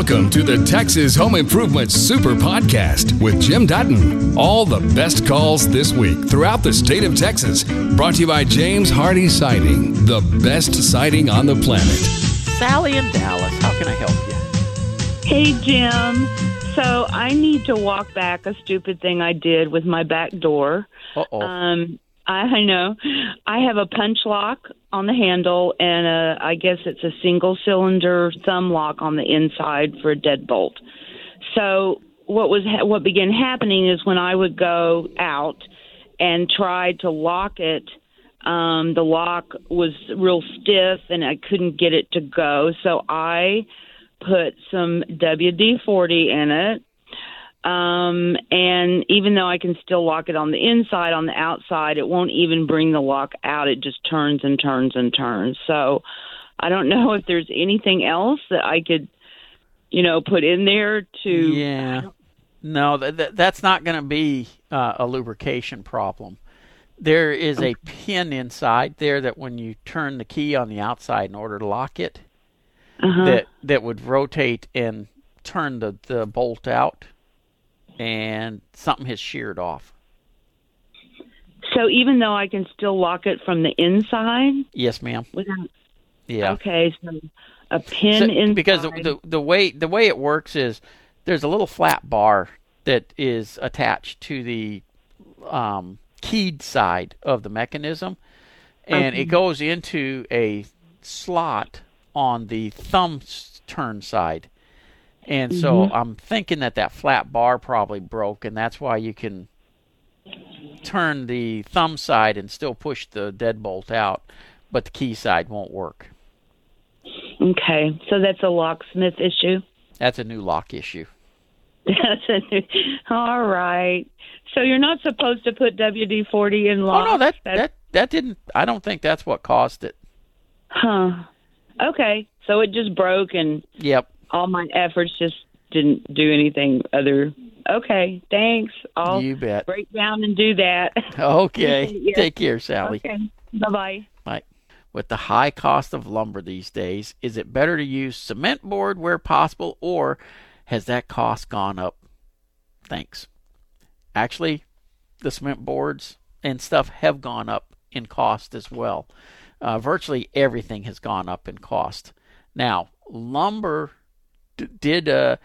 Welcome to the Texas Home Improvement Super Podcast with Jim Dutton. All the best calls this week throughout the state of Texas. Brought to you by James Hardie Siding, the best siding on the planet. Sally in Dallas, how can I help you? Hey, Jim. So I need to walk back a stupid thing I did with my back door. Uh oh. Um, I, I know. I have a punch lock on the handle, and a, I guess it's a single cylinder thumb lock on the inside for a deadbolt. So what was ha- what began happening is when I would go out and try to lock it, um, the lock was real stiff, and I couldn't get it to go. So I put some WD forty in it um, and even though I can still lock it on the inside, on the outside, it won't even bring the lock out. It just turns and turns and turns. So I don't know if there's anything else that I could, you know, put in there to. Yeah. No, that, that, that's not going to be uh, a lubrication problem. There is a pin inside there that when you turn the key on the outside in order to lock it, Uh-huh. that that would rotate and turn the, the bolt out, and something has sheared off. So even though I can still lock it from the inside, Yes, ma'am. without, Yeah. okay, so a pin So- inside. because the, the the way the way it works is there's a little flat bar that is attached to the um, keyed side of the mechanism, and it goes into a slot on the thumb turn side. And so mm-hmm. I'm thinking that that flat bar probably broke, and that's why you can turn the thumb side and still push the deadbolt out, but the key side won't work. okay, so that's a locksmith issue. That's a new lock issue. That's a new, all right. So you're not supposed to put WD forty in locks. Oh no, that That's- that that didn't. I don't think that's what caused it. Huh. Okay. So it just broke and Yep. All my efforts just didn't do anything other. Okay. Thanks. I'll you bet. break down and do that. Okay. Yeah. Take care, Sally. okay. Bye bye. Bye. With the high cost of lumber these days, is it better to use cement board where possible, or has that cost gone up? Thanks. Actually, the cement boards and stuff have gone up in cost as well. Uh, virtually everything has gone up in cost. Now, lumber did uh,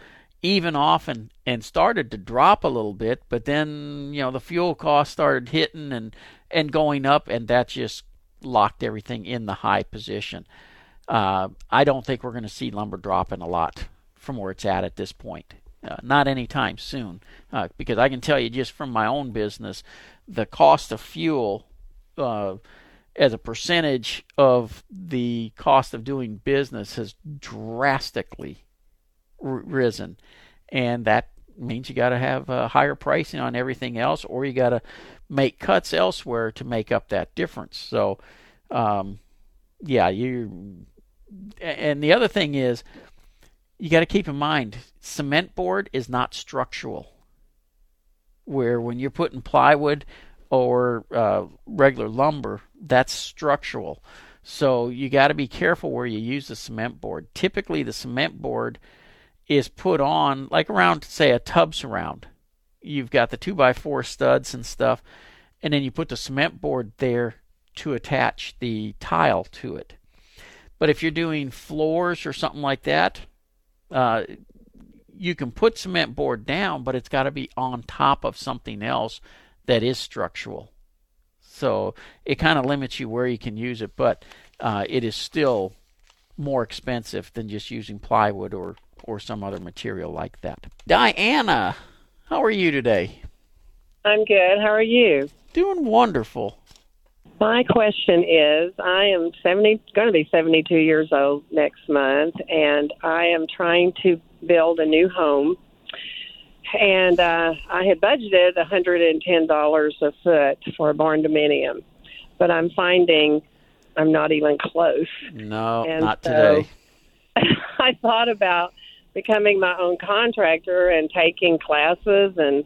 even off and, and started to drop a little bit, but then you know the fuel cost started hitting and and going up, and that just locked everything in the high position. Uh, I don't think we're going to see lumber dropping a lot from where it's at at this point. Uh, not anytime soon, uh, because I can tell you just from my own business, the cost of fuel uh, as a percentage of the cost of doing business has drastically r- risen, and that means you got to have uh, higher pricing on everything else, or you got to make cuts elsewhere to make up that difference. So, um, yeah, you. And the other thing is, you got to keep in mind, cement board is not structural. Where when you're putting plywood or uh, regular lumber, that's structural. So you got to be careful where you use the cement board. Typically, the cement board is put on like around, say, a tub surround. You've got the two by four studs and stuff, and then you put the cement board there to attach the tile to it. But if you're doing floors or something like that, uh, you can put cement board down, but it's got to be on top of something else that is structural. So it kind of limits you where you can use it, but uh, it is still more expensive than just using plywood or or some other material like that. Diana, how are you today? I'm good. How are you? Doing wonderful. My question is I am 70 going to be 72 years old next month and I am trying to build a new home and uh I had budgeted $110 a foot for a barn dominium but I'm finding I'm not even close. No, And not so- today. I thought about becoming my own contractor and taking classes and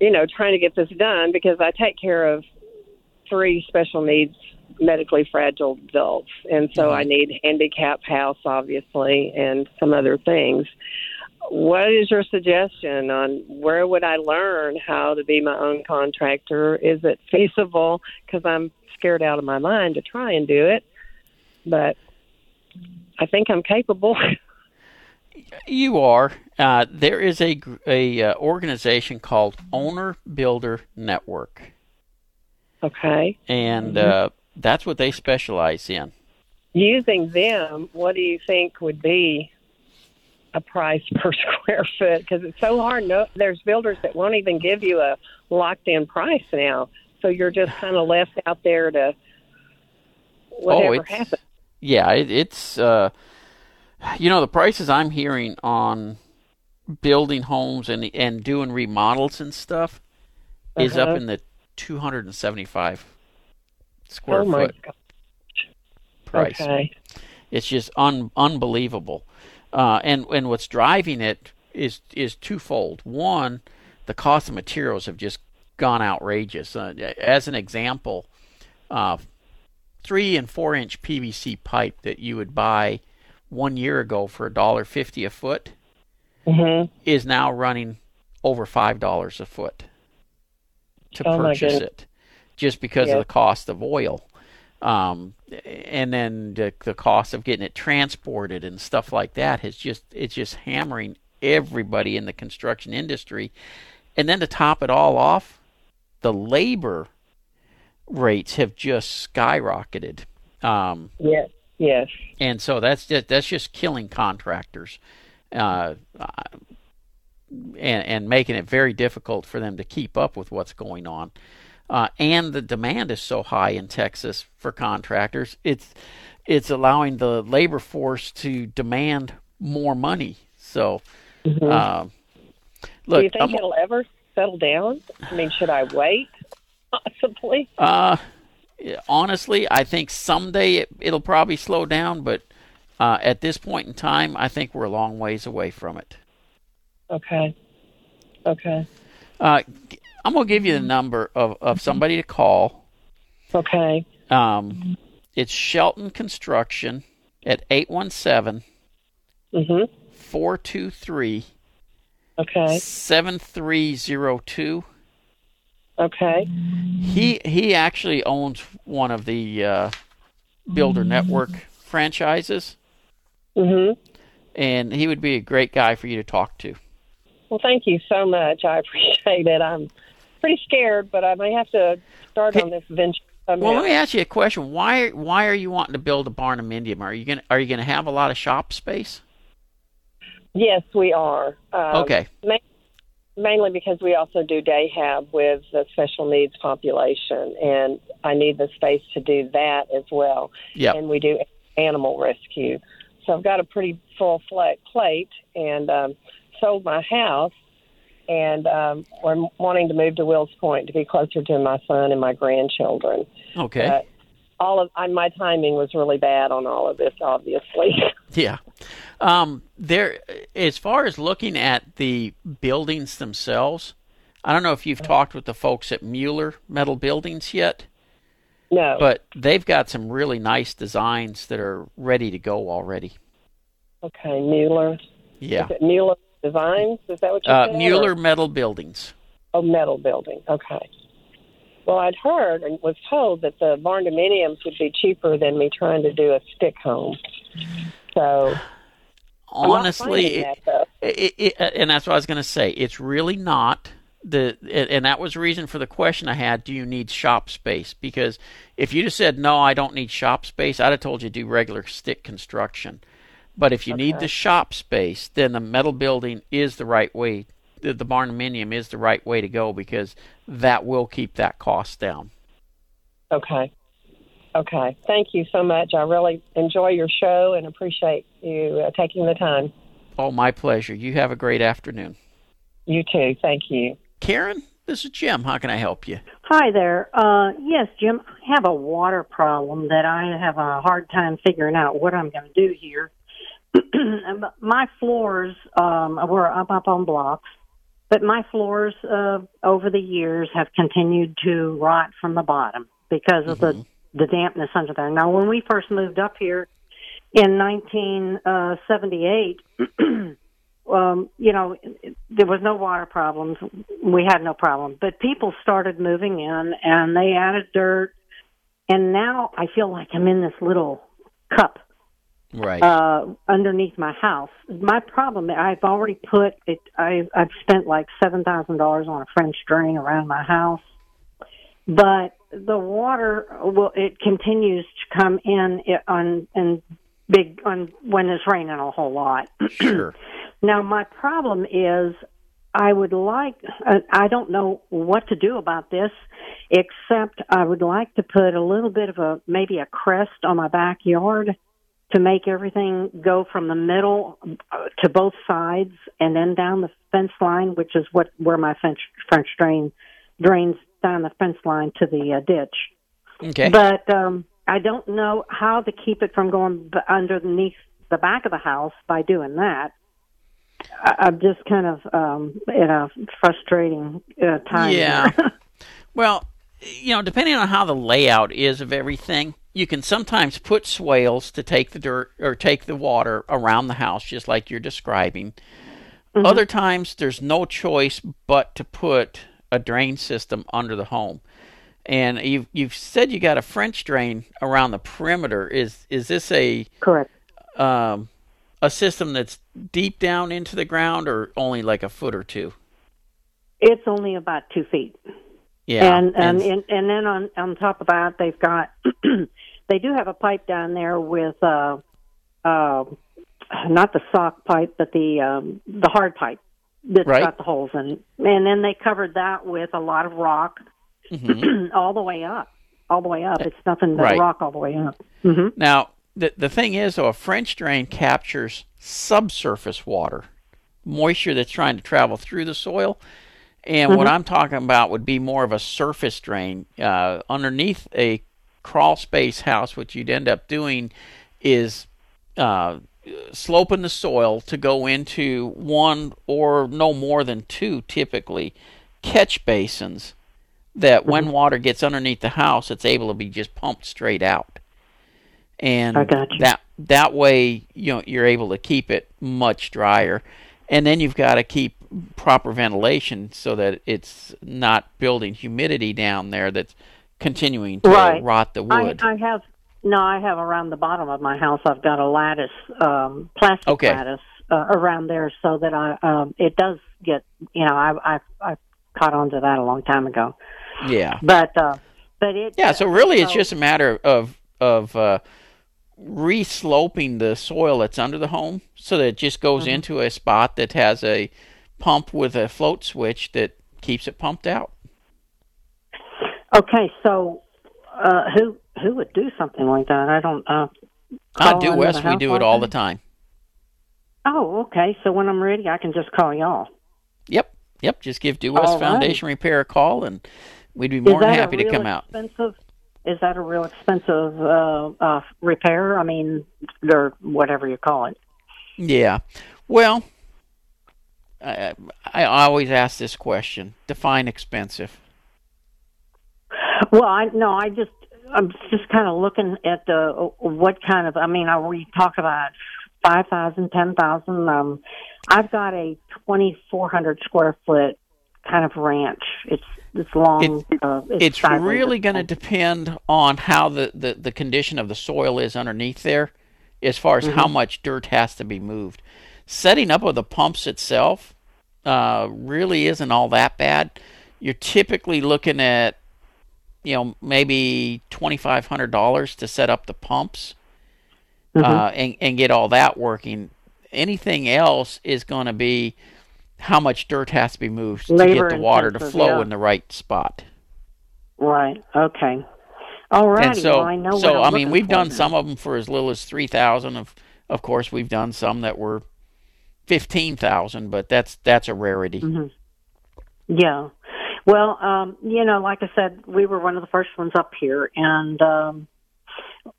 you know trying to get this done because I take care of three special needs medically fragile adults, and so I mm-hmm. need handicap house, obviously, and some other things. What is your suggestion on where would I learn how to be my own contractor? Is it feasible? Because I'm scared out of my mind to try and do it, but I think I'm capable. You are. Uh, there is a a uh, organization called Owner Builder Network. Okay. And uh, that's what they specialize in. Using them, what do you think would be a price per square foot? Because it's so hard. No, there's builders that won't even give you a locked-in price now, so you're just kind of left out there to whatever oh, happens. Yeah, it, it's uh, you know the prices I'm hearing on building homes and and doing remodels and stuff is Uh-huh. up in the 275 square Oh foot price. Okay. It's just un, unbelievable. Uh, and and what's driving it is is twofold. One, the cost of materials have just gone outrageous. Uh, as an example, uh, three and four inch PVC pipe that you would buy one year ago for a dollar fifty a foot hmm is now running over five dollars a foot to Oh, purchase it, just because Yeah. of the cost of oil, um, and then the, the cost of getting it transported and stuff like that has just it's just hammering everybody in the construction industry, and then to top it all off, the labor rates have just skyrocketed. Um, Yes. Yes. and so that's just that's just killing contractors, uh, and and making it very difficult for them to keep up with what's going on. Uh, and the demand is so high in Texas for contractors, it's it's allowing the labor force to demand more money. So, uh, look, do you think I'm- it'll ever settle down? I mean, should I wait? Possibly. Uh, honestly, I think someday it, it'll probably slow down, but uh, at this point in time, I think we're a long ways away from it. Okay. Okay. Uh, I'm gonna give you the number of, of somebody to call. Okay. Um, it's Shelton Construction at 817 Mhm. 423 Okay. 7302. Okay. He he actually owns one of the uh, Builder Network franchises, Mhm. and he would be a great guy for you to talk to. Well, thank you so much. I appreciate it. I'm pretty scared, but I may have to start Hey, on this venture. somehow. Well, let me ask you a question. Why why are you wanting to build a barnuminium? Are you gonna are you gonna have a lot of shop space? Yes, we are. Um, Okay. Mainly because we also do day hab with the special needs population, and I need the space to do that as well. Yep. And we do animal rescue. So I've got a pretty full flat plate, and um, sold my house, and um, we're wanting to move to Wills Point to be closer to my son and my grandchildren. Okay. But all of I, my timing was really bad on all of this, obviously. Yeah. Um, there, as far as looking at the buildings themselves, I don't know if you've talked with the folks at Mueller Metal Buildings yet, no, but they've got some really nice designs that are ready to go already. okay, Mueller. Yeah. Is it Mueller Designs? Is that what you Uh, said? Mueller or- Metal Buildings. Oh, metal building. Okay. Well, I'd heard and was told that the barn dominiums would be cheaper than me trying to do a stick home. So Honestly, finding it, it, it, uh, and that's what I was going to say. It's really not the, and that was the reason for the question I had. Do you need shop space? Because if you just said no, I don't need shop space, I'd have told you do regular stick construction. But if you need the shop space, then the metal building is the right way. The, the barnuminium is the right way to go because that will keep that cost down. Okay. Okay. Thank you so much. I really enjoy your show and appreciate you uh, taking the time. Oh, my pleasure. You have a great afternoon. You too. Thank you. Karen, this is Jim. How can I help you? Hi there. Uh, yes, Jim, I have a water problem that I have a hard time figuring out what I'm going to do here. my floors, um, were up up on blocks, but my floors uh, over the years have continued to rot from the bottom because of the the dampness under there. Now, when we first moved up here in 1978, um, you know, there was no water problems. We had no problem, but people started moving in and they added dirt, and now I feel like I'm in this little cup Right. uh, underneath my house. My problem, I've already put it. I, I've spent like seven thousand dollars on a French drain around my house, but the water will. It continues to come in it, on and big on when it's raining a whole lot. sure. Now, my problem is I would like, uh, I don't know what to do about this, except I would like to put a little bit of a, maybe a crest on my backyard to make everything go from the middle uh, to both sides and then down the fence line, which is what, where my French, French drain drains down the fence line to the uh, ditch. Okay. But um, I don't know how to keep it from going b- underneath the back of the house by doing that. I- I'm just kind of um, in a frustrating uh, time. Yeah. Well, you know, depending on how the layout is of everything, you can sometimes put swales to take the dirt or take the water around the house, just like you're describing. Other times, there's no choice but to put a drain system under the home. And you've you've said you got a French drain around the perimeter. Is is this a Correct. um, a system that's deep down into the ground, or only like a foot or two? It's only about two feet. Yeah, and and and, and then on on top of that, they've got they do have a pipe down there with uh, uh, not the sock pipe, but the um, the hard pipe that's Right. got the holes in it. And then they covered that with a lot of rock Mhm. all the way up, all the way up. It's nothing but Right. rock all the way up. hmm Now, the the thing is, though, a French drain captures subsurface water, moisture that's trying to travel through the soil. And what I'm talking about would be more of a surface drain uh, underneath a crawl space house. What you'd end up doing is uh, sloping the soil to go into one or no more than two, typically, catch basins that when water gets underneath the house, it's able to be just pumped straight out and I got you. that that way you know you're able to keep it much drier and then you've got to keep proper ventilation so that it's not building humidity down there that's continuing to Right. rot the wood I have no. I have around the bottom of my house. I've got a lattice, um, plastic Okay. lattice uh, around there, so that I um, it does get. You know, I I I caught on to that a long time ago. yeah But uh, but it yeah so really it's just a matter of of uh re-sloping the soil that's under the home so that it just goes Mm-hmm. into a spot that has a pump with a float switch that keeps it pumped out okay. So uh, who who would do something like that? I don't. Uh, I do the we do it all the time Oh, okay. So when I'm ready, I can just call y'all. Yep, yep. Just give Due West All right. Foundation Repair a call, and we'd be more than happy to come out. Expensive? Is that a real expensive uh, uh, repair? I mean, or whatever you call it. Yeah. Well, I, I always ask this question: define expensive. Well, I no, I just I'm just kind of looking at the what kind of. I mean, are we talk about five thousand, ten thousand? Um, I've got a twenty four hundred square foot kind of ranch. It's it's long. uh, it's It's really going to depend on how the, the, the condition of the soil is underneath there, as far as how much dirt has to be moved. Setting up of the pumps itself uh, really isn't all that bad. You're typically looking at, you know, maybe twenty five hundred dollars to set up the pumps uh, and and get all that working. Anything else is going to be how much dirt has to be moved to get the water to flow yeah. in the right spot. right. Okay. All right. And so, well, I know so I'm mean, we've done now. some of them for as little as three thousand. Of of course, we've done some that were fifteen thousand, but that's that's a rarity. Mm-hmm. Yeah. Well, um, you know, like I said, we were one of the first ones up here, and um,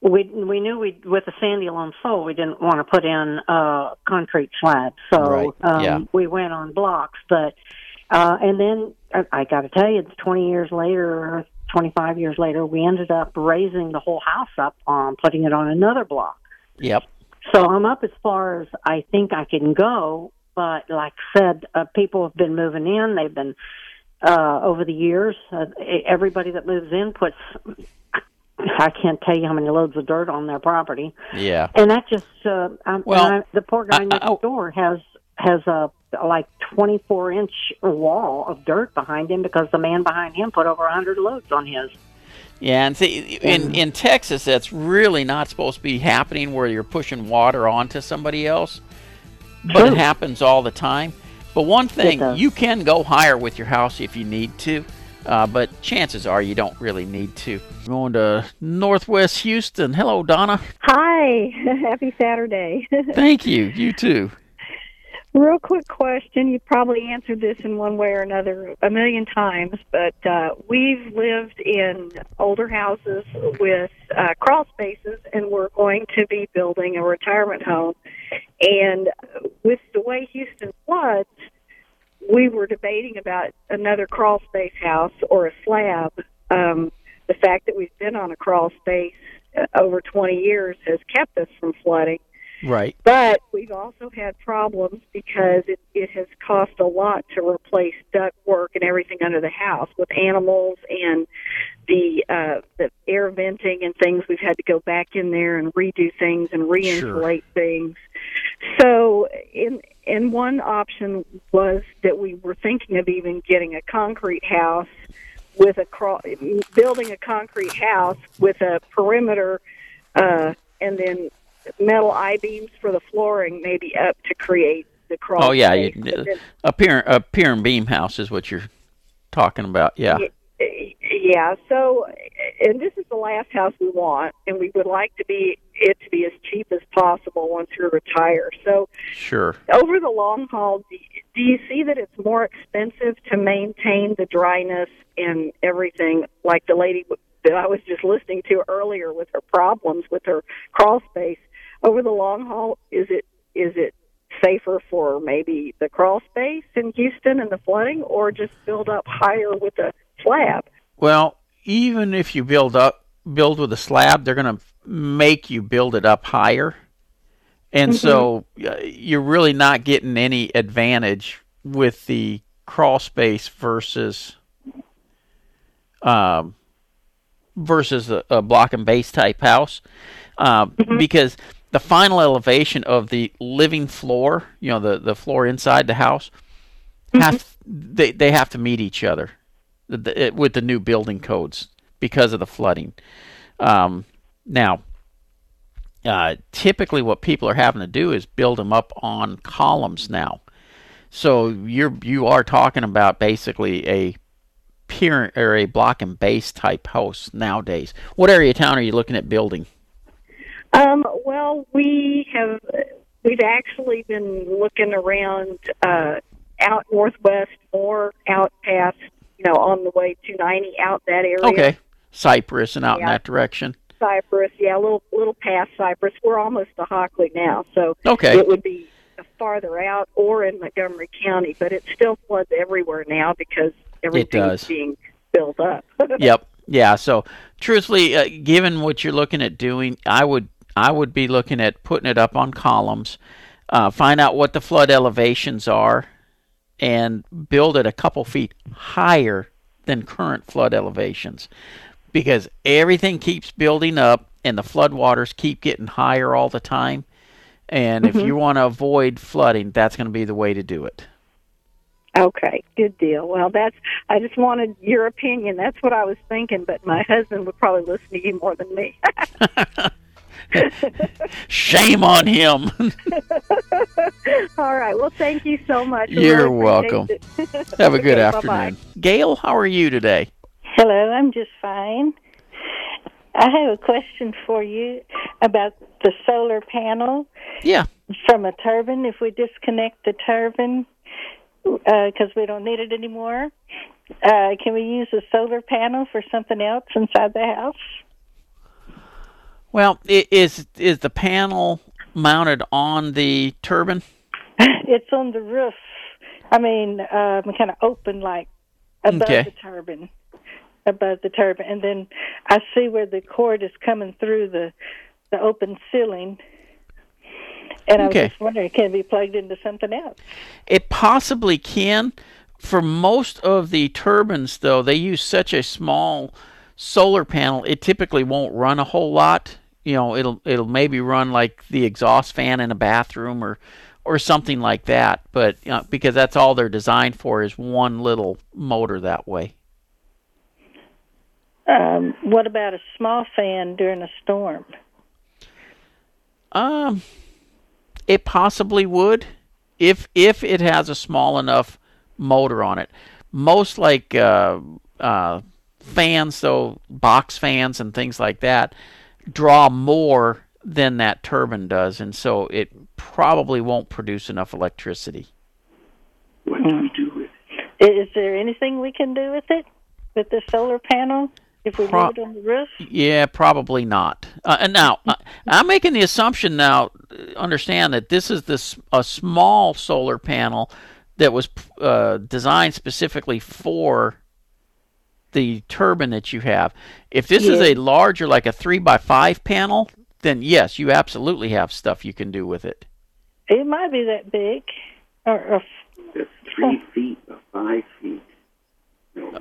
we we knew we with the sandy loam soil we didn't want to put in uh, concrete slabs, so Right, um, yeah. we went on blocks. But uh, and then I, I got to tell you, it's twenty years later, 25 years later, we ended up raising the whole house up, um, putting it on another block. Yep. So I'm up as far as I think I can go. But like I said, uh, people have been moving in. They've been uh, over the years. Uh, everybody that moves in puts. I can't tell you how many loads of dirt on their property. Yeah. And that just uh, um, Well, I, the poor guy I- next I- door has has a like 24 inch wall of dirt behind him because the man behind him put over 100 loads on his. Yeah, and see, in in Texas, that's really not supposed to be happening where you're pushing water onto somebody else, but True. it happens all the time. But one thing, you can go higher with your house if you need to, uh, but chances are you don't really need to. Going to Northwest Houston. Hello, Donna. Hi, happy Saturday. Thank you. You too. Real quick question. You probably answered this in one way or another a million times, but uh, we've lived in older houses with uh, crawl spaces, and we're going to be building a retirement home. And with the way Houston floods, we were debating about another crawl space house or a slab. Um, the fact that we've been on a crawl space uh, over 20 years has kept us from flooding. Right. But we've also had problems because it, it has cost a lot to replace duct work and everything under the house with animals and the uh, the air venting and things. We've had to go back in there and redo things and re-insulate things. So, in in one option was that we were thinking of even getting a concrete house with a crawl, building a concrete house with a perimeter, uh, and then metal I beams for the flooring, maybe up to create the crawl. Oh yeah, you, then- a pier a pier and beam house is what you're talking about. Yeah. yeah. Yeah, so, and this is the last house we want, and we would like to be it to be as cheap as possible once we retire. So, Sure. over the long haul, do do you see that it's more expensive to maintain the dryness and everything, like the lady that I was just listening to earlier with her problems with her crawl space? Over the long haul, is it is it safer for maybe the crawl space in Houston and the flooding, or just build up higher with a slab? Well, even if you build up build with a slab, they're going to make you build it up higher. And so uh, you're really not getting any advantage with the crawl space versus um, versus a, a block and base type house. Um, because the final elevation of the living floor, you know, the, the floor inside the house, has they they have to meet each other the- it- with the new building codes because of the flooding. Um, now, uh, typically, what people are having to do is build them up on columns now. So you're you are talking about basically a pier or a block and base type house nowadays. What area of town are you looking at building? Um, well, we have we've actually been looking around uh, out northwest, more out past you know on the way to ninety out that area. Okay, Cypress and out in that direction. Cypress, yeah, a little little past Cypress. We're almost to Hockley now, so Okay. it would be farther out or in Montgomery County, but it still floods everywhere now because everything's being built up. yep. Yeah. So, truthfully, uh, given what you're looking at doing, I would I would be looking at putting it up on columns, uh, find out what the flood elevations are, and build it a couple feet higher than current flood elevations, because everything keeps building up and the flood waters keep getting higher all the time. And if mm-hmm. you want to avoid flooding, that's going to be the way to do it. Okay, good deal. Well, that's I just wanted your opinion. That's what I was thinking, but my husband would probably listen to you more than me. Shame on him. All right. Well, thank you so much. You're really welcome. Have a good Okay, afternoon. bye-bye. Gail, how are you today? Hello, I'm just fine. I have a question for you about the solar panel Yeah. from a turbine. If we disconnect the turbine because we don't need it anymore, uh, can we use the solar panel for something else inside the house? Well, is is the panel mounted on the turbine? it's on the roof. I mean, um, kind of open like above Okay. the turbine. above the turbine, and then I see where the cord is coming through the the open ceiling. And I was just wondering, can it be plugged into something else? It possibly can. For most of the turbines, though, they use such a small solar panel. It typically won't run a whole lot. You know, it'll it'll maybe run like the exhaust fan in a bathroom or or something like that. But you know, because that's all they're designed for is one little motor that way. Um, what about a small fan during a storm? Um, it possibly would, if if it has a small enough motor on it. Most like uh, uh, fans, though, box fans and things like that, draw more than that turbine does, and so it probably won't produce enough electricity. What do we do with it? I- Is there anything we can do with it, with the solar panel, if we Pro- leave it on the roof? Yeah, probably not. Uh, and now, uh, I'm making the assumption now. uh, Understand that this is this a small solar panel that was uh, designed specifically for the turbine that you have. If this is a larger, like a three by five panel, then yes, you absolutely have stuff you can do with it. It might be that big, or, or That's three feet or five feet. No.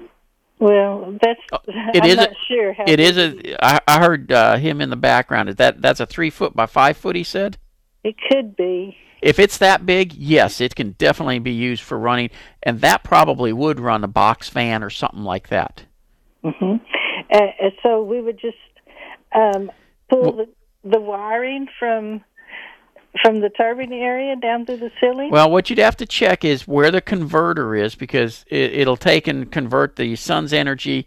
well, that's Oh, it I'm is a- not sure. How It is big a. I, I heard uh, him in the background. Is that that's a three foot by five foot? He said. It could be. If it's that big, yes, it can definitely be used for running, and that probably would run a box fan or something like that. hmm Uh, so we would just um, pull the the wiring from from the turbine area down through the ceiling. Well, what you'd have to check is where the converter is because it, it'll take and convert the sun's energy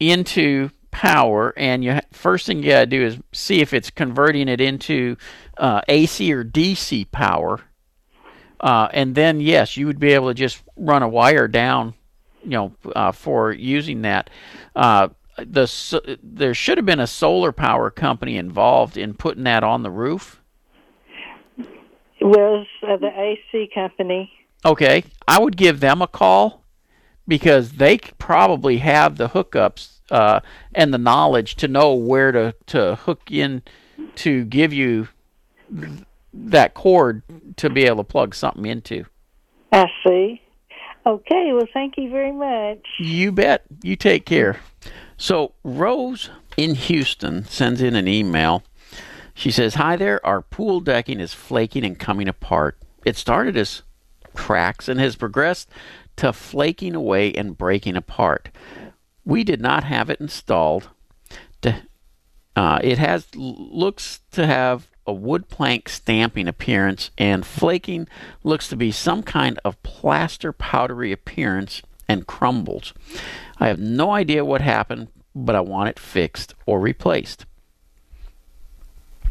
into power, and you first thing you gotta do is see if it's converting it into uh, AC or DC power, uh, and then yes, you would be able to just run a wire down, you know, uh, for using that. Uh, the s- there should have been a solar power company involved in putting that on the roof. was uh, the AC company. Okay, I would give them a call because they probably have the hookups uh, and the knowledge to know where to, to hook in to give you th- that cord to be able to plug something into. I see. Okay, well, thank you very much. You bet. You take care. So, Rose in Houston sends in an email. She says, Hi there, our pool decking is flaking and coming apart. It started as cracks and has progressed to flaking away and breaking apart. We did not have it installed. To, uh, it has looks to have a wood plank stamping appearance, and flaking looks to be some kind of plaster powdery appearance and crumbles. I have no idea what happened, but I want it fixed or replaced.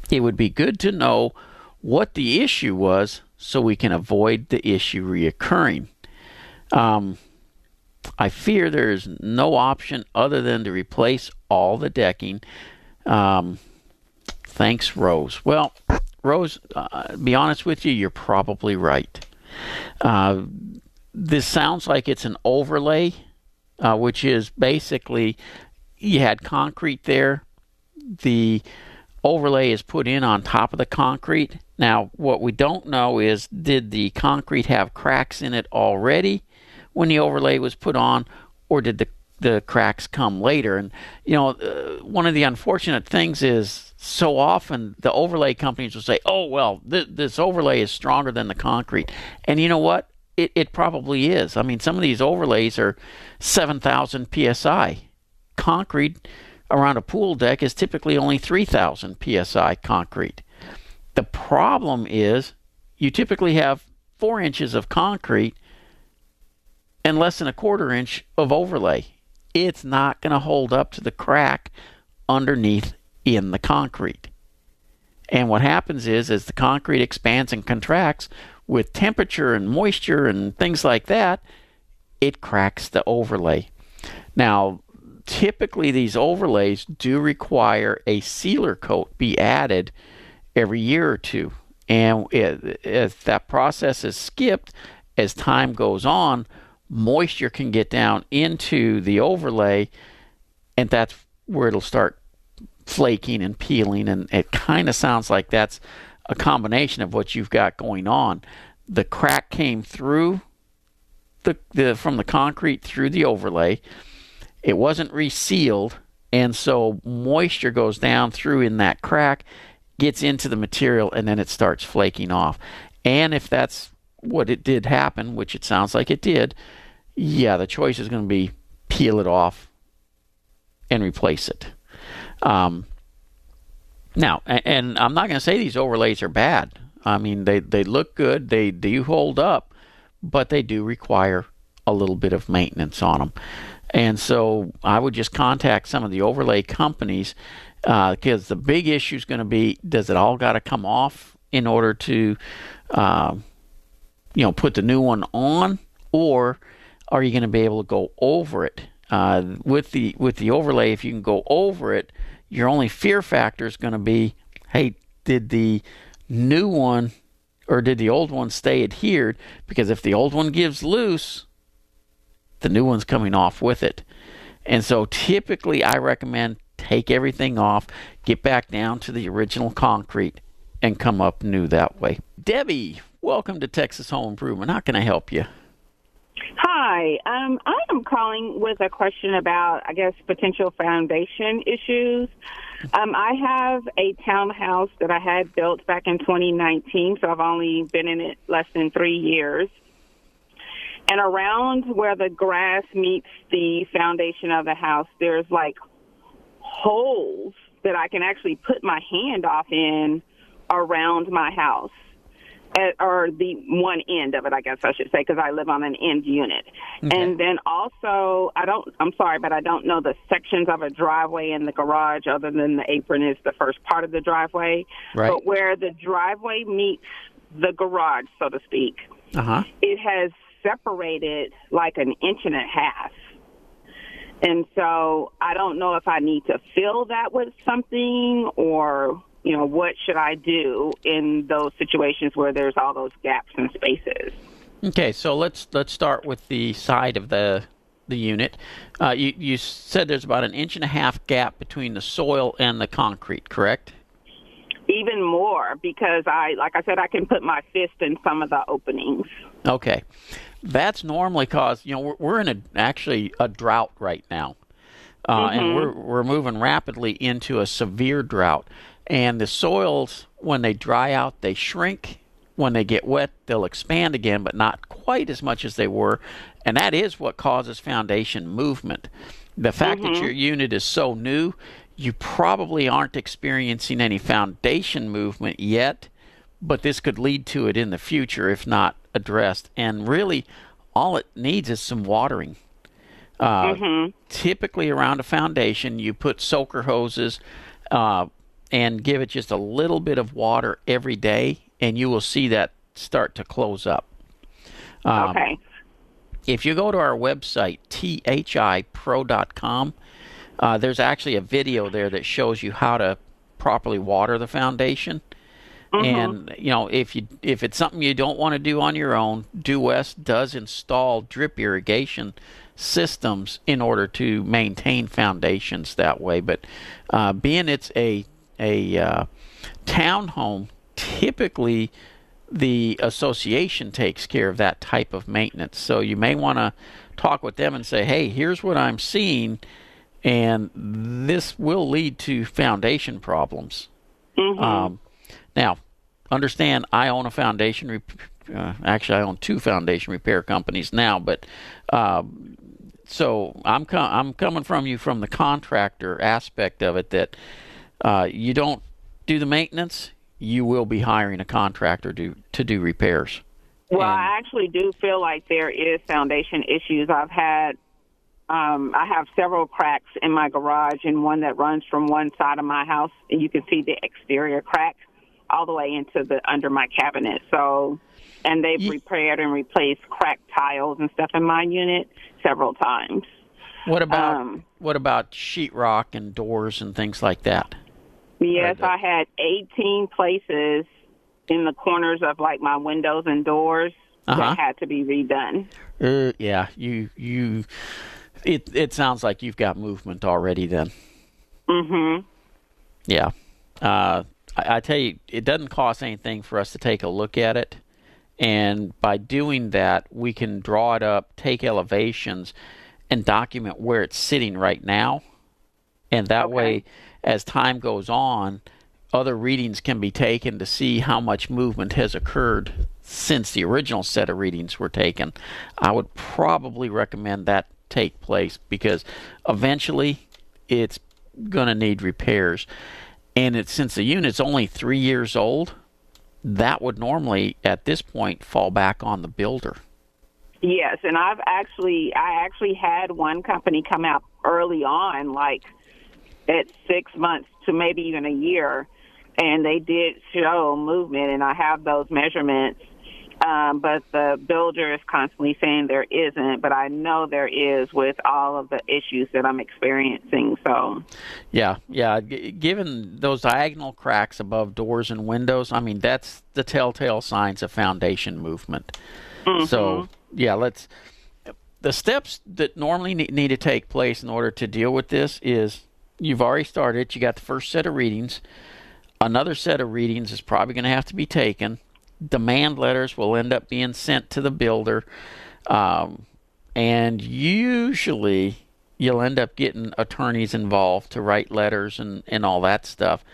It would be good to know what the issue was so we can avoid the issue reoccurring. Um, I fear there is no option other than to replace all the decking. Um, thanks, Rose. Well, Rose, uh, be honest with you, you're probably right. Uh, this sounds like it's an overlay, uh, which is basically you had concrete there. The overlay is put in on top of the concrete. Now, what we don't know is did the concrete have cracks in it already when the overlay was put on, or did the the cracks come later? And you know, uh, one of the unfortunate things is so often the overlay companies will say, "Oh well, th- this overlay is stronger than the concrete," and you know what? It it probably is. I mean, some of these overlays are seven thousand psi. Concrete around a pool deck is typically only 3,000 psi concrete. The problem is you typically have four inches of concrete and less than a quarter inch of overlay. It's not going to hold up to the crack underneath in the concrete. And what happens is, as the concrete expands and contracts with temperature and moisture and things like that, it cracks the overlay. Now, typically these overlays do require a sealer coat be added every year or two. And uh, if that process is skipped as time goes on, moisture can get down into the overlay and that's where it'll start flaking and peeling. And it kind of sounds like that's a combination of what you've got going on. The crack came through the, the from the concrete through the overlay. It wasn't resealed, and so moisture goes down through in that crack, gets into the material, and then it starts flaking off. And if that's what it did happen, which it sounds like it did, yeah, the choice is going to be peel it off and replace it. Um, now, and I'm not going to say these overlays are bad. I mean, they, they look good, they do hold up, but they do require a little bit of maintenance on them. And so I would just contact some of the overlay companies because uh, the big issue is going to be does it all got to come off in order to, uh, you know, put the new one on, or are you going to be able to go over it? Uh, with the with the overlay, if you can go over it, your only fear factor is going to be, hey, did the new one or did the old one stay adhered? Because if the old one gives loose, the new one's coming off with it. And so typically I recommend take everything off, get back down to the original concrete, and come up new that way. Debbie, welcome to Texas Home Improvement. How can I help you? Hi, um, I am calling with a question about, I guess, potential foundation issues. Um, I have a townhouse that I had built back in 2019, so I've only been in it less than three years. And around where the grass meets the foundation of the house, there's like holes that I can actually put my hand off in around my house at, or the one end of it, I guess I should say, because I live on an end unit. Okay. And then also, I don't, I'm sorry, but I don't know the sections of a driveway in the garage other than the apron is the first part of the driveway. Right. But where the driveway meets the garage, so to speak, uh-huh. it has separated like an inch and a half. And so I don't know if I need to fill that with something or you know, what should I do in those situations where there's all those gaps and spaces? Okay, so let's let's start with the side of the the unit. Uh, you you said there's about an inch and a half gap between the soil and the concrete, correct? Even more because I, like I said, I can put my fist in some of the openings. Okay, that's normally caused. You know, we're, we're in a actually a drought right now, uh, mm-hmm. and we're we're moving rapidly into a severe drought. And the soils, when they dry out, they shrink. When they get wet, they'll expand again, but not quite as much as they were. And that is what causes foundation movement. The fact mm-hmm. that your unit is so new, you probably aren't experiencing any foundation movement yet, but this could lead to it in the future if not addressed. And really, all it needs is some watering. Uh, mm-hmm. Typically, around a foundation, you put soaker hoses. Uh, and give it just a little bit of water every day, and you will see that start to close up. Um, okay. If you go to our website, thipro.com, uh, there's actually a video there that shows you how to properly water the foundation. Mm-hmm. And you know, if you if it's something you don't want to do on your own, Due West does install drip irrigation systems in order to maintain foundations that way. But uh, being it's a a uh, townhome, typically the association takes care of that type of maintenance. So you may want to talk with them and say, hey, here's what I'm seeing, and this will lead to foundation problems. Mm-hmm. Um, now, understand I own a foundation. Rep- uh, actually, I own two foundation repair companies now, but uh, so I'm com- I'm coming from you from the contractor aspect of it that uh, you don't do the maintenance, you will be hiring a contractor to to do repairs. Well, and, I actually do feel like there is foundation issues. I've had um, I have several cracks in my garage, and one that runs from one side of my house, and you can see the exterior crack all the way into the under my cabinet. So, and they've repaired and replaced cracked tiles and stuff in my unit several times. What about um, what about sheetrock and doors and things like that? Yes, I had 18 places in the corners of like my windows and doors uh-huh. that had to be redone. Uh, yeah, you you It it sounds like you've got movement already then. Mhm. Yeah. Uh, I, I tell you, it doesn't cost anything for us to take a look at it. And by doing that, we can draw it up, take elevations, and document where it's sitting right now. And that Okay. way, as time goes on, other readings can be taken to see how much movement has occurred since the original set of readings were taken. I would probably recommend that take place because eventually it's going to need repairs. And it's since the unit's only three years old, that would normally at this point fall back on the builder. Yes, and I've actually I actually had one company come out early on, like at six months to maybe even a year, and they did show movement, and I have those measurements. Um, but the builder is constantly saying there isn't, but I know there is with all of the issues that I'm experiencing. So, Yeah, yeah. G- given those diagonal cracks above doors and windows, I mean that's the telltale signs of foundation movement. So yeah, let's. The steps that normally ne- need to take place in order to deal with this is you've already started. You got the first set of readings. Another set of readings is probably going to have to be taken. Demand letters will end up being sent to the builder, um, and usually you'll end up getting attorneys involved to write letters and, and all that stuff.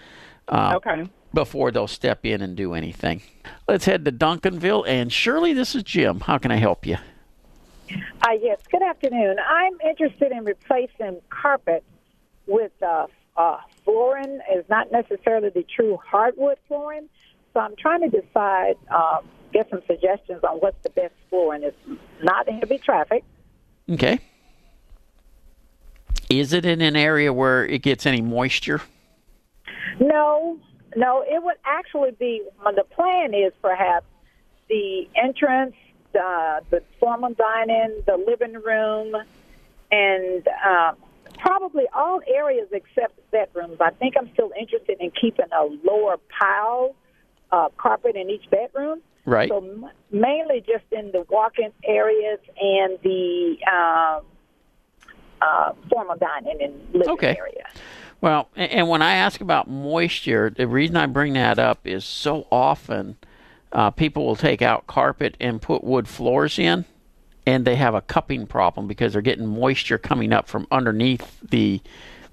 Uh, okay. before they'll step in and do anything. Let's head to Duncanville. And Shirley, this is Jim. How can I help you? Uh, yes, good afternoon. I'm interested in replacing carpet with uh, uh, flooring. Is not necessarily the true hardwood flooring. So I'm trying to decide, um, get some suggestions on what's the best flooring. It's not heavy traffic. Okay. Is it in an area where it gets any moisture? No, no, it would actually be. The plan is perhaps the entrance, uh, the formal dining, the living room, and uh, probably all areas except bedrooms. I think I'm still interested in keeping a lower pile uh, carpet in each bedroom. Right. So m- mainly just in the walk-in areas and the um, uh, formal dining and living Okay. area. Well, and when I ask about moisture, the reason I bring that up is so often uh, people will take out carpet and put wood floors in, and they have a cupping problem because they're getting moisture coming up from underneath the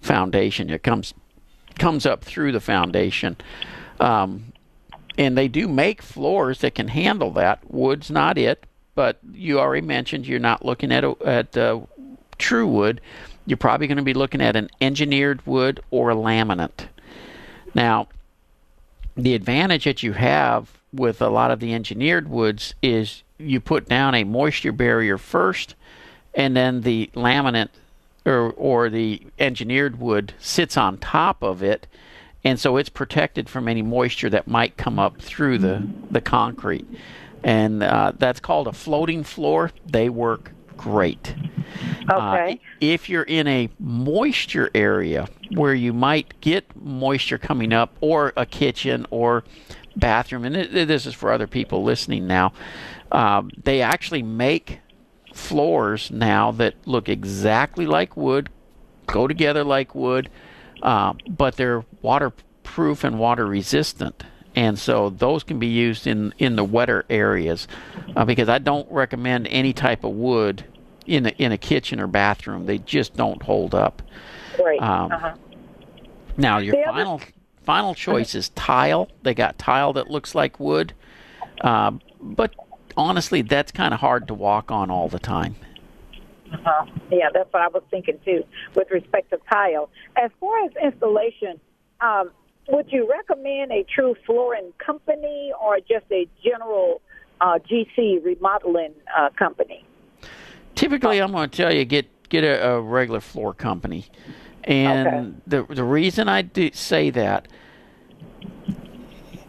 foundation. It comes comes up through the foundation. Um, and they do make floors that can handle that. Wood's not it, but you already mentioned you're not looking at a, at uh, true wood. You're probably going to be looking at an engineered wood or a laminate. Now, the advantage that you have with a lot of the engineered woods is you put down a moisture barrier first, and then the laminate or or the engineered wood sits on top of it, and so it's protected from any moisture that might come up through the the concrete, and uh, that's called a floating floor. They work great. Uh, Okay. if you're in a moisture area where you might get moisture coming up, or a kitchen or bathroom, and th- this is for other people listening now, um, they actually make floors now that look exactly like wood, go together like wood, uh, but they're waterproof and water resistant. And so those can be used in, in the wetter areas uh, because I don't recommend any type of wood in a, in a kitchen or bathroom. They just don't hold up. Great. Um, uh-huh. Now your The other- final final choice is tile. They got tile that looks like wood, uh, but honestly, that's kind of hard to walk on all the time. Uh-huh. Yeah, that's what I was thinking too, with respect to tile. As far as installation, um, would you recommend a true flooring company or just a general uh, GC remodeling uh, company? Typically, I'm going to tell you get get a, a regular floor company, and the the reason I do say that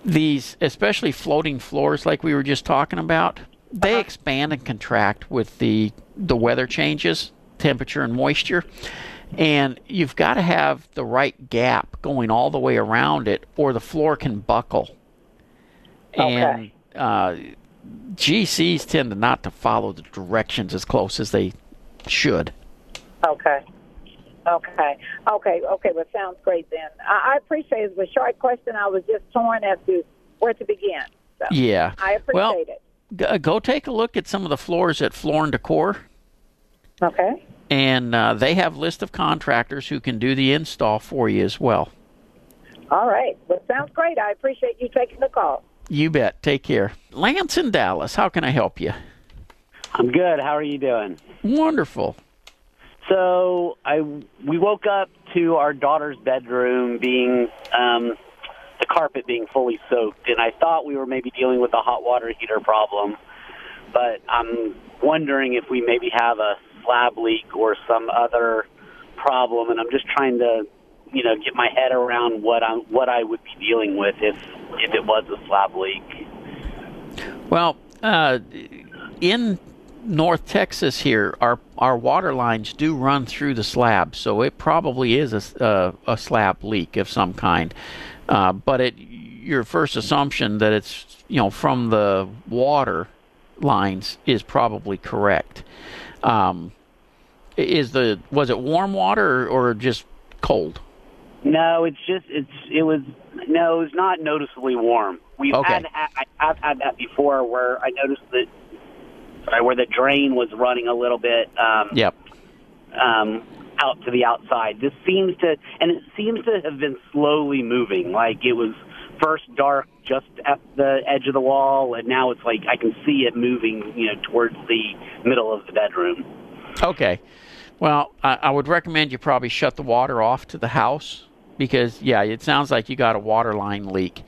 these, especially floating floors like we were just talking about, they expand and contract with the the weather changes, temperature and moisture, and you've got to have the right gap going all the way around it, or the floor can buckle. Okay. And uh, GCs tend to not to follow the directions as close as they should. Okay. Okay. Okay. Okay. Well, sounds great then. I, I appreciate it. It was a short question. I was just torn as to where to begin. So Yeah. I appreciate well, it. Go, go take a look at some of the floors at Floor and Decor. Okay. And uh, they have list of contractors who can do the install for you as well. All right. Well, sounds great. I appreciate you taking the call. You bet. Take care. Lance in Dallas, how can I help you? I'm good. How are you doing? Wonderful. So I we woke up to our daughter's bedroom being um, the carpet being fully soaked, and I thought we were maybe dealing with a hot water heater problem, but I'm wondering if we maybe have a slab leak or some other problem, and I'm just trying to you know get my head around what I'm what I would be dealing with if if it was a slab leak. Well, uh, in North Texas here, our our water lines do run through the slab, so it probably is a, uh, a slab leak of some kind. Uh, but it, your first assumption that it's you know from the water lines is probably correct. Um, is the was it warm water or, or just cold? No, it's just it's it was no, it's not noticeably warm. We've Okay. had I, I've had that before where I noticed that sorry, where the drain was running a little bit um, Yep. um, out to the outside. This seems to and it seems to have been slowly moving. Like it was first dark just at the edge of the wall, and now it's like I can see it moving, you know, towards the middle of the bedroom. Okay. Well, I, I would recommend you probably shut the water off to the house because, yeah, it sounds like you got a water line leak.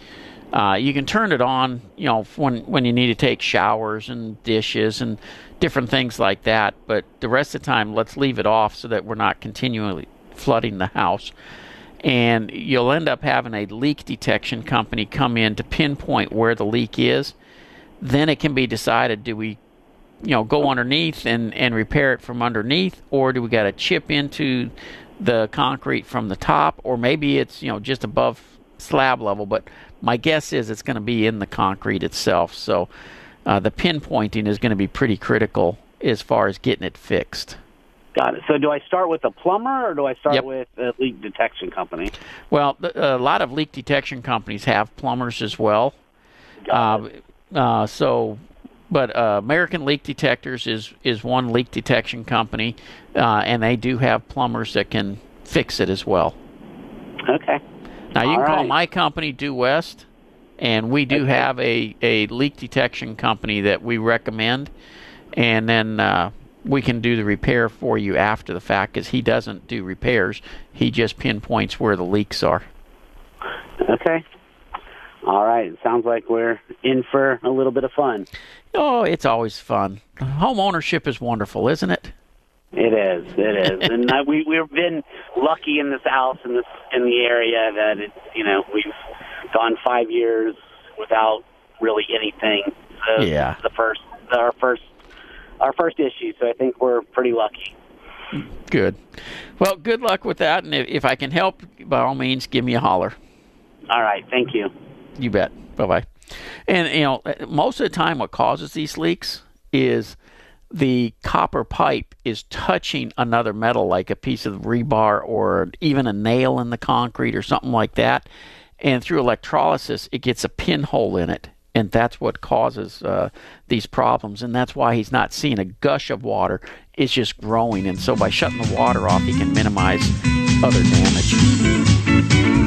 Uh, you can turn it on, you know, when when you need to take showers and dishes and different things like that. But the rest of the time, let's leave it off so that we're not continually flooding the house. And you'll end up having a leak detection company come in to pinpoint where the leak is. Then it can be decided: do we you know go underneath and and repair it from underneath or do we got to chip into the concrete from the top or maybe it's you know just above slab level but my guess is it's going to be in the concrete itself so uh, the pinpointing is going to be pretty critical as far as getting it fixed Got it. So do I start with a plumber or do I start Yep. with a leak detection company? Well, a lot of leak detection companies have plumbers as well. Uh, uh, so, but uh, American Leak Detectors is is one leak detection company, uh, and they do have plumbers that can fix it as well. Okay. Now you All can call right. my company Due West, and we do have a a leak detection company that we recommend, and then. Uh, we can do the repair for you after the fact because he doesn't do repairs. He just pinpoints where the leaks are. Okay. All right. It sounds like we're in for a little bit of fun. Oh, it's always fun. Home ownership is wonderful, isn't it? It is. It is. and uh, we we've been lucky in this house in this in the area that it's you know we've gone five years without really anything. So Yeah. The first our first our first issue. So I think we're pretty lucky. Good. Well, good luck with that, and if, if I can help, by all means, give me a holler. All right. Thank you. You bet. Bye bye. And you know, most of the time, what causes these leaks is the copper pipe is touching another metal, like a piece of rebar or even a nail in the concrete or something like that. And through electrolysis, it gets a pinhole in it, and that's what causes uh, these problems. And that's why he's not seeing a gush of water; it's just growing. And so, by shutting the water off, he can minimize other damage.